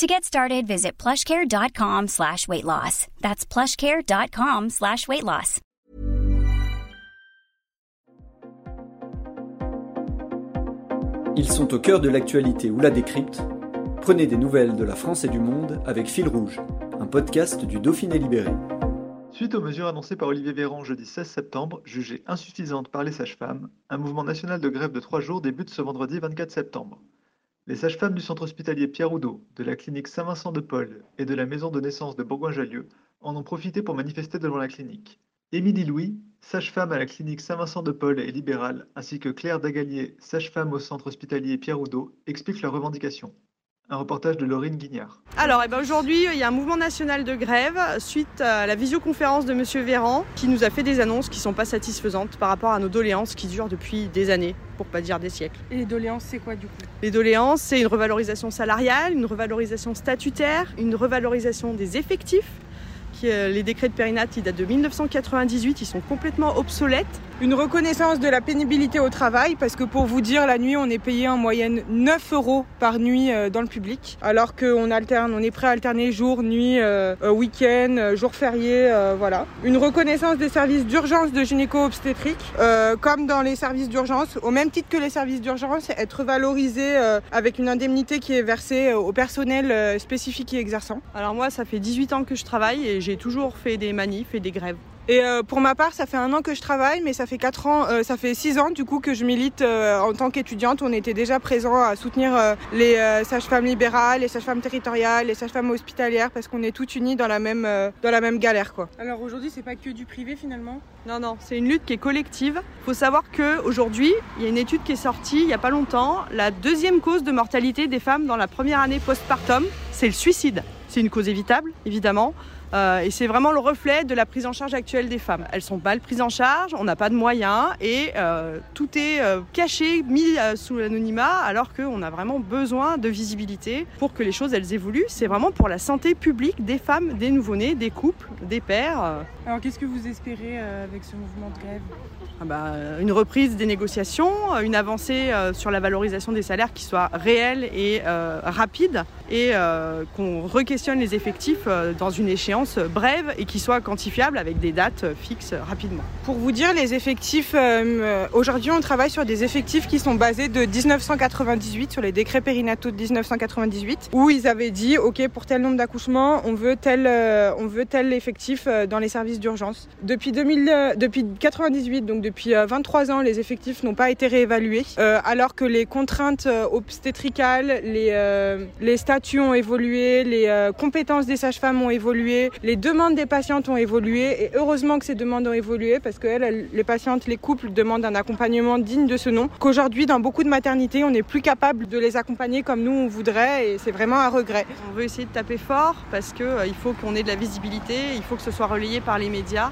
To get started, visit plushcare.com slash weight loss. That's plushcare.com slash weight loss. Ils sont au cœur de l'actualité ou la décrypte. Prenez des nouvelles de la France et du monde avec Fil Rouge, un podcast du Dauphiné Libéré. Suite aux mesures annoncées par Olivier Véran jeudi 16 septembre, jugées insuffisantes par les sages-femmes, un mouvement national de grève de trois jours débute ce vendredi 24 septembre. Les sages-femmes du centre hospitalier Pierre Oudot, de la clinique Saint-Vincent-de-Paul et de la maison de naissance de Bourgoin-Jallieu en ont profité pour manifester devant la clinique. Émilie Louis, sage-femme à la clinique Saint-Vincent-de-Paul et libérale, ainsi que Claire Dagalier, sage-femme au centre hospitalier Pierre Oudot, expliquent leurs revendications. Un reportage de Laurine Guignard. Alors, eh ben aujourd'hui, il y a un mouvement national de grève suite à la visioconférence de Monsieur Véran qui nous a fait des annonces qui ne sont pas satisfaisantes par rapport à nos doléances qui durent depuis des années, pour pas dire des siècles. Et les doléances, c'est quoi du coup? Les doléances, c'est une revalorisation salariale, une revalorisation statutaire, une revalorisation des effectifs. Qui, euh, les décrets de périnate, ils datent de 1998, ils sont complètement obsolètes. Une reconnaissance de la pénibilité au travail, parce que pour vous dire, la nuit, on est payé en moyenne 9 euros par nuit euh, dans le public, alors qu'on alterne, on est prêt à alterner jour, nuit, euh, euh, week-end, jour férié, voilà. Une reconnaissance des services d'urgence de gynéco-obstétrique, comme dans les services d'urgence, au même titre que les services d'urgence, être valorisé avec une indemnité qui est versée au personnel spécifique et exerçant. Alors moi, ça fait 18 ans que je travaille et j'ai toujours fait des manifs et des grèves. Et euh, pour ma part, ça fait un an que je travaille, mais ça fait quatre ans, euh, ça fait six ans du coup que je milite euh, en tant qu'étudiante. On était déjà présents à soutenir euh, les euh, sages-femmes libérales, les sages-femmes territoriales, les sages-femmes hospitalières, parce qu'on est toutes unies dans la même euh, dans la même galère quoi. Alors aujourd'hui, c'est pas que du privé finalement? Non, non, c'est une lutte qui est collective. Il faut savoir qu'aujourd'hui, il y a une étude qui est sortie il n'y a pas longtemps. La deuxième cause de mortalité des femmes dans la première année postpartum, c'est le suicide. C'est une cause évitable, évidemment. Euh, et c'est vraiment le reflet de la prise en charge actuelle des femmes. Elles sont mal prises en charge, on n'a pas de moyens et euh, tout est euh, caché, mis sous l'anonymat, alors qu'on a vraiment besoin de visibilité pour que les choses elles évoluent. C'est vraiment pour la santé publique des femmes, des nouveau-nés, des couples, des pères. Alors qu'est-ce que vous espérez avec ce mouvement de grève? Ah bah, une reprise des négociations, une avancée sur la valorisation des salaires qui soit réelle et rapide, et qu'on re-questionne les effectifs dans une échéance brève et qui soit quantifiable avec des dates fixes rapidement. Pour vous dire, les effectifs, euh, aujourd'hui on travaille sur des effectifs qui sont basés de 1998, sur les décrets périnataux de 1998, où ils avaient dit, ok, pour tel nombre d'accouchements, on veut tel, euh, on veut tel effectif euh, dans les services d'urgence. Depuis 2000, euh, depuis 98, donc depuis euh, 23 ans, les effectifs n'ont pas été réévalués, alors que les contraintes obstétricales, les, statuts ont évolué, les compétences des sages-femmes ont évolué, les demandes des patientes ont évolué, et heureusement que ces demandes ont évolué, parce que les patientes, les couples demandent un accompagnement digne de ce nom, qu'aujourd'hui, dans beaucoup de maternités, on n'est plus capable de les accompagner comme nous on voudrait, et c'est vraiment un regret. On veut essayer de taper fort parce qu'il il faut qu'on ait de la visibilité, il faut que ce soit relayé par les médias.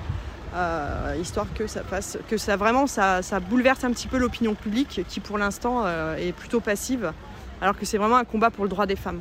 euh, histoire que ça fasse, que ça vraiment ça, ça bouleverse un petit peu l'opinion publique qui pour l'instant euh, est plutôt passive, alors que c'est vraiment un combat pour le droit des femmes.